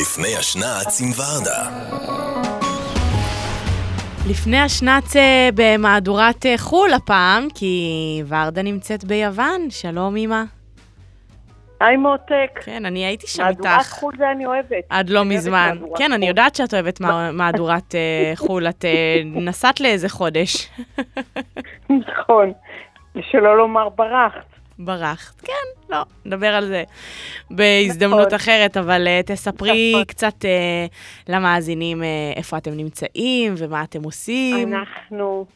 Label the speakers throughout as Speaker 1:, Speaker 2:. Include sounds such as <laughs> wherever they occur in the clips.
Speaker 1: לפני השנץ עם ורדה.
Speaker 2: לפני השנץ אה, במהדורת אה, חו"ל הפעם, כי ורדה נמצאת ביוון. שלום, אמא.
Speaker 3: היי מותק.
Speaker 2: כן, אני הייתי שם
Speaker 3: מהדורת
Speaker 2: איתך
Speaker 3: חו"ל זה אני אוהבת.
Speaker 2: עד לא
Speaker 3: אני אוהבת
Speaker 2: מזמן.
Speaker 3: מהדורת
Speaker 2: כן, אני
Speaker 3: חו"ל.
Speaker 2: יודעת שאת אוהבת מה- <laughs> מהדורת אה, חו"ל. את נסעת לאיזה חודש. <laughs>
Speaker 3: נכון. שלא לומר ברחת.
Speaker 2: ברחת. כן, לא, נדבר על זה בהזדמנות
Speaker 3: נכון.
Speaker 2: אחרת, אבל אה, תספרי
Speaker 3: נכון.
Speaker 2: קצת אה, למאזינים אה, איפה אתם נמצאים ומה אתם עושים.
Speaker 3: אנחנו...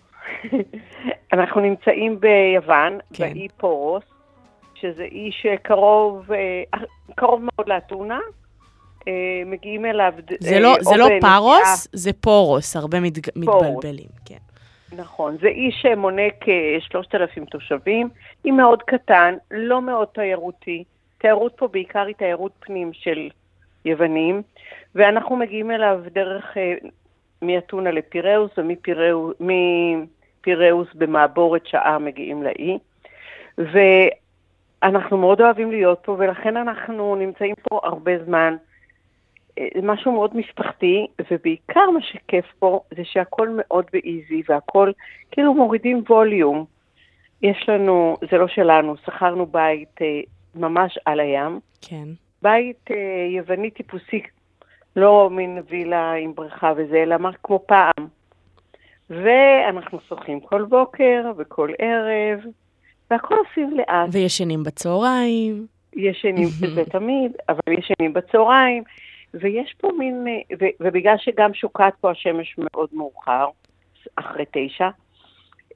Speaker 3: <laughs> אנחנו נמצאים ביוון,
Speaker 2: כן.
Speaker 3: באי פורוס, שזה אי שקרוב קרוב מאוד לאתונה. מגיעים אליו...
Speaker 2: זה לא, זה לא פרוס, זה פורוס, הרבה מתג... מתבלבלים, כן.
Speaker 3: נכון, זה אי שמונה כ-3,000 תושבים, אי מאוד קטן, לא מאוד תיירותי. תיירות פה בעיקר היא תיירות פנים של יוונים, ואנחנו מגיעים אליו דרך אה, מאתונה לפיראוס, ומפיראוס מפיראוס במעבורת שעה מגיעים לאי. ואנחנו מאוד אוהבים להיות פה, ולכן אנחנו נמצאים פה הרבה זמן. אה, משהו מאוד משפחתי, ובעיקר מה שכיף פה זה שהכל מאוד באיזי והכל, כאילו מורידים ווליום. יש לנו, זה לא שלנו, שכרנו בית אה, ממש על הים,
Speaker 2: כן.
Speaker 3: בית אה, יווני טיפוסי, לא מין וילה עם בריכה וזה, אלא מה כמו פעם. ואנחנו שוחים כל בוקר וכל ערב, והכל עושים לאט.
Speaker 2: וישנים בצהריים.
Speaker 3: ישנים, <laughs> זה תמיד, אבל ישנים בצהריים, ויש פה מין, אה, ו, ובגלל שגם שוקעת פה השמש מאוד מאוחר, אחרי תשע,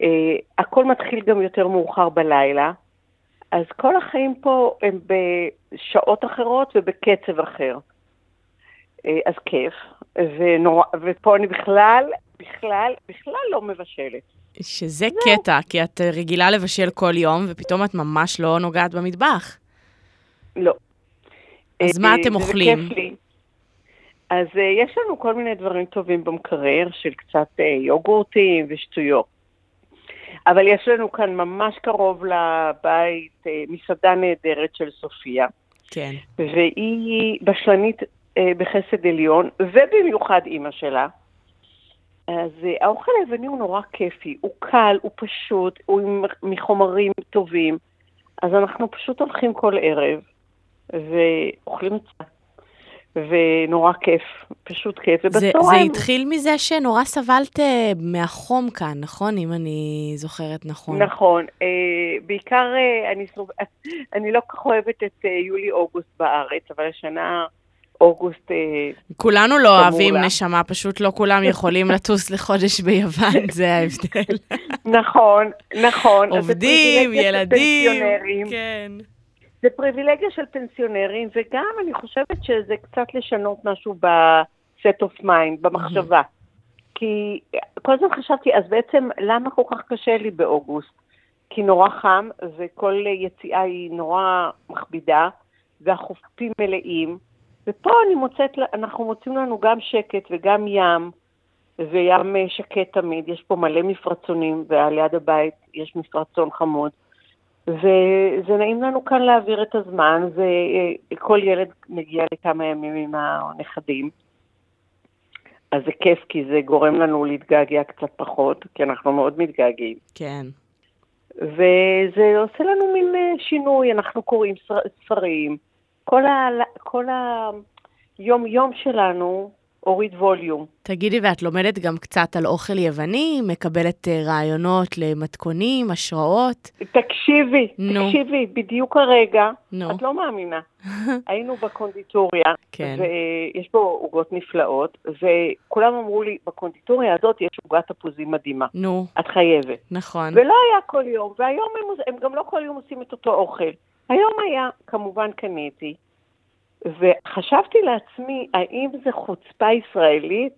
Speaker 3: אה, הכל מתחיל גם יותר מאוחר בלילה, אז כל החיים פה הם בשעות אחרות ובקצב אחר. אה, אז כיף, ונורא, ופה אני בכלל, בכלל, בכלל לא מבשלת.
Speaker 2: שזה קטע, כי את רגילה לבשל כל יום, ופתאום את ממש לא נוגעת במטבח.
Speaker 3: לא.
Speaker 2: אז
Speaker 3: אה,
Speaker 2: מה אתם אוכלים?
Speaker 3: כיף לי. אז אה, יש לנו כל מיני דברים טובים במקרר, של קצת אה, יוגורטים ושטויות. אבל יש לנו כאן ממש קרוב לבית אה, מסעדה נהדרת של סופיה,
Speaker 2: כן.
Speaker 3: והיא בשלנית אה, בחסד עליון, ובמיוחד אימא שלה. אז אה, האוכל היווני הוא נורא כיפי, הוא קל, הוא פשוט, הוא מחומרים טובים. אז אנחנו פשוט הולכים כל ערב ואוכלים זה. ונורא כיף, פשוט כיף.
Speaker 2: זה, זה
Speaker 3: ובצהריים...
Speaker 2: התחיל מזה שנורא סבלת אה, מהחום כאן, נכון? אם אני זוכרת נכון.
Speaker 3: נכון. אה, בעיקר אה, אני, סוב... <laughs> אני לא כל כך אוהבת את אה, יולי-אוגוסט בארץ, אבל השנה אוגוסט... אה,
Speaker 2: כולנו לא אוהבים
Speaker 3: לה.
Speaker 2: נשמה, פשוט לא כולם <laughs> יכולים לטוס לחודש ביוון, זה ההבדל. <laughs>
Speaker 3: נכון, נכון. זה
Speaker 2: עובדים, ילדים. כן.
Speaker 3: זה פריבילגיה של פנסיונרים, וגם אני חושבת שזה קצת לשנות משהו ב-set of mind, במחשבה. כי כל הזמן חשבתי, אז בעצם למה כל כך קשה לי באוגוסט? כי נורא חם, וכל יציאה היא נורא מכבידה, והחופים מלאים, ופה אני מוצאת, אנחנו מוצאים לנו גם שקט וגם ים, וים שקט תמיד, יש פה מלא מפרצונים, ועל יד הבית יש מפרצון חמוד. וזה נעים לנו כאן להעביר את הזמן, וכל ילד מגיע לכמה ימים עם הנכדים. אז זה כיף, כי זה גורם לנו להתגעגע קצת פחות, כי אנחנו מאוד מתגעגעים.
Speaker 2: כן.
Speaker 3: וזה עושה לנו מין אה, שינוי, אנחנו קוראים ספרים. כל, ה, כל היום-יום שלנו הוריד ווליום.
Speaker 2: תגידי, ואת לומדת גם קצת על אוכל יווני? מקבלת אה, רעיונות למתכונים, השראות?
Speaker 3: תקשיבי,
Speaker 2: נו.
Speaker 3: תקשיבי, בדיוק הרגע,
Speaker 2: נו.
Speaker 3: את לא מאמינה. <laughs> היינו בקונדיטוריה,
Speaker 2: כן.
Speaker 3: ויש פה עוגות נפלאות, וכולם אמרו לי, בקונדיטוריה הזאת יש עוגת תפוזים מדהימה,
Speaker 2: נו,
Speaker 3: את חייבת.
Speaker 2: נכון.
Speaker 3: ולא היה כל יום, והיום הם, הם גם לא כל יום עושים את אותו אוכל. היום היה, כמובן קניתי, וחשבתי לעצמי, האם זה חוצפה ישראלית,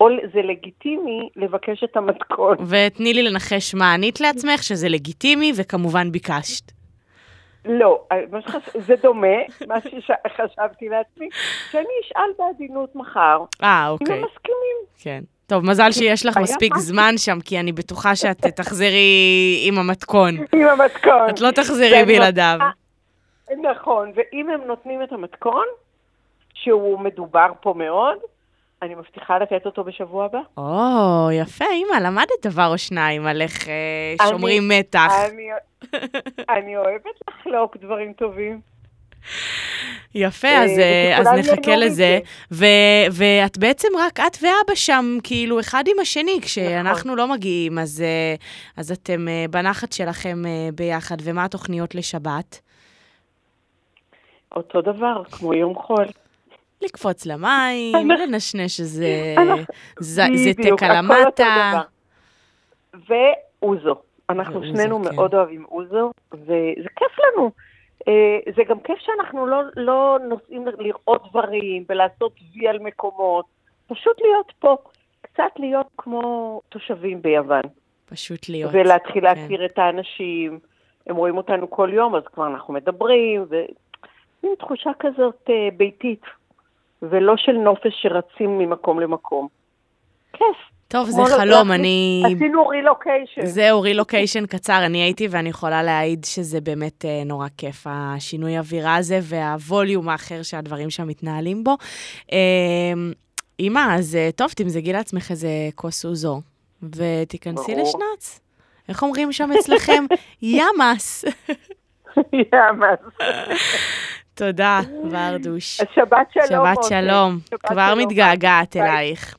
Speaker 3: או זה לגיטימי לבקש את המתכון.
Speaker 2: ותני לי לנחש מה ענית לעצמך, שזה לגיטימי, וכמובן ביקשת.
Speaker 3: לא, שחש... זה דומה, <laughs> מה שחשבתי לעצמי, שאני אשאל בעדינות מחר,
Speaker 2: אה,
Speaker 3: אם
Speaker 2: אוקיי,
Speaker 3: הם מסכימים.
Speaker 2: כן. טוב, מזל שיש לך מספיק. זמן שם, כי אני בטוחה שאת תחזרי עם המתכון.
Speaker 3: עם המתכון.
Speaker 2: את לא תחזרי
Speaker 3: ואני
Speaker 2: בלעדיו.
Speaker 3: נכון, ואם הם נותנים את המתכון, שהוא מדובר פה מאוד. אני מבטיחה לתת אותו בשבוע הבא.
Speaker 2: או, יפה, אימא, למדת דבר או שניים על איך אה, שומרים
Speaker 3: אני-
Speaker 2: מתח.
Speaker 3: אני, <laughs> אני אוהבת לחלוק דברים טובים.
Speaker 2: יפה,
Speaker 3: אה,
Speaker 2: אז, אה, אז נחכה לזה. ו- ואת בעצם רק את ואבא שם, כאילו, אחד עם השני, כשאנחנו
Speaker 3: נכון.
Speaker 2: לא מגיעים, אז, אה, אז אתם בנחת שלכם ביחד. ומה התוכניות לשבת?
Speaker 3: אותו דבר, כמו יום חול.
Speaker 2: לקפוץ למים, לנשנש איזה
Speaker 3: אותו
Speaker 2: למטה.
Speaker 3: דבר. ואוזו. אנחנו שנינו
Speaker 2: כן.
Speaker 3: מאוד אוהבים אוזו, וזה כיף לנו. אה, זה גם כיף שאנחנו לא, לא נוסעים לראות דברים ולעשות וי על מקומות, פשוט להיות פה. קצת להיות כמו תושבים ביוון.
Speaker 2: פשוט להיות.
Speaker 3: ולהתחיל
Speaker 2: כן.
Speaker 3: להכיר את האנשים. הם רואים אותנו כל יום, אז כבר אנחנו מדברים, ומין תחושה כזאת אה, ביתית, ולא של נופש שרצים ממקום למקום. כיף.
Speaker 2: טוב, זה
Speaker 3: כמו
Speaker 2: חלום,
Speaker 3: להכניס-
Speaker 2: אני...
Speaker 3: עשינו רילוקיישן.
Speaker 2: זהו, רילוקיישן קצר, אני הייתי ואני יכולה להעיד שזה באמת אה, נורא כיף, השינוי אווירה הזה והווליום האחר שהדברים שם מתנהלים בו. אה, אמא, אז אה, טוב, תמזגי לעצמך איזה כוס אוזו, ותיכנסי. לשנץ. איך אומרים שם אצלכם? <laughs> ימאס.
Speaker 3: יאמאז.
Speaker 2: תודה, ורדוש.
Speaker 3: אז שבת שלום.
Speaker 2: שבת
Speaker 3: מותק.
Speaker 2: שלום.
Speaker 3: שבת
Speaker 2: כבר
Speaker 3: שלום.
Speaker 2: מתגעגעת
Speaker 3: ביי.
Speaker 2: אלייך.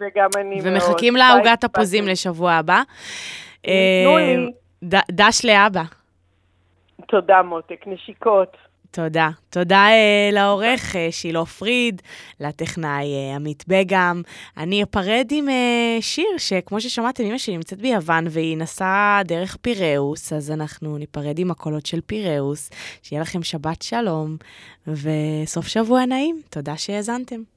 Speaker 3: וגם אני מאוד.
Speaker 2: ומחכים לעוגת תפוזים. לשבוע הבא.
Speaker 3: תנו
Speaker 2: אה,
Speaker 3: לי.
Speaker 2: ד- דש לאבא.
Speaker 3: תודה, מותק. נשיקות.
Speaker 2: תודה. תודה אה, לעורך אה, שילה פריד, לטכנאי אה, עמית בגם. אני אפרד עם אה, שיר שכמו ששמעתם, אמא שלי נמצאת ביוון והיא נסעה דרך פיראוס, אז אנחנו ניפרד עם הקולות של פיראוס. שיהיה לכם שבת שלום וסוף שבוע נעים. תודה שהאזנתם.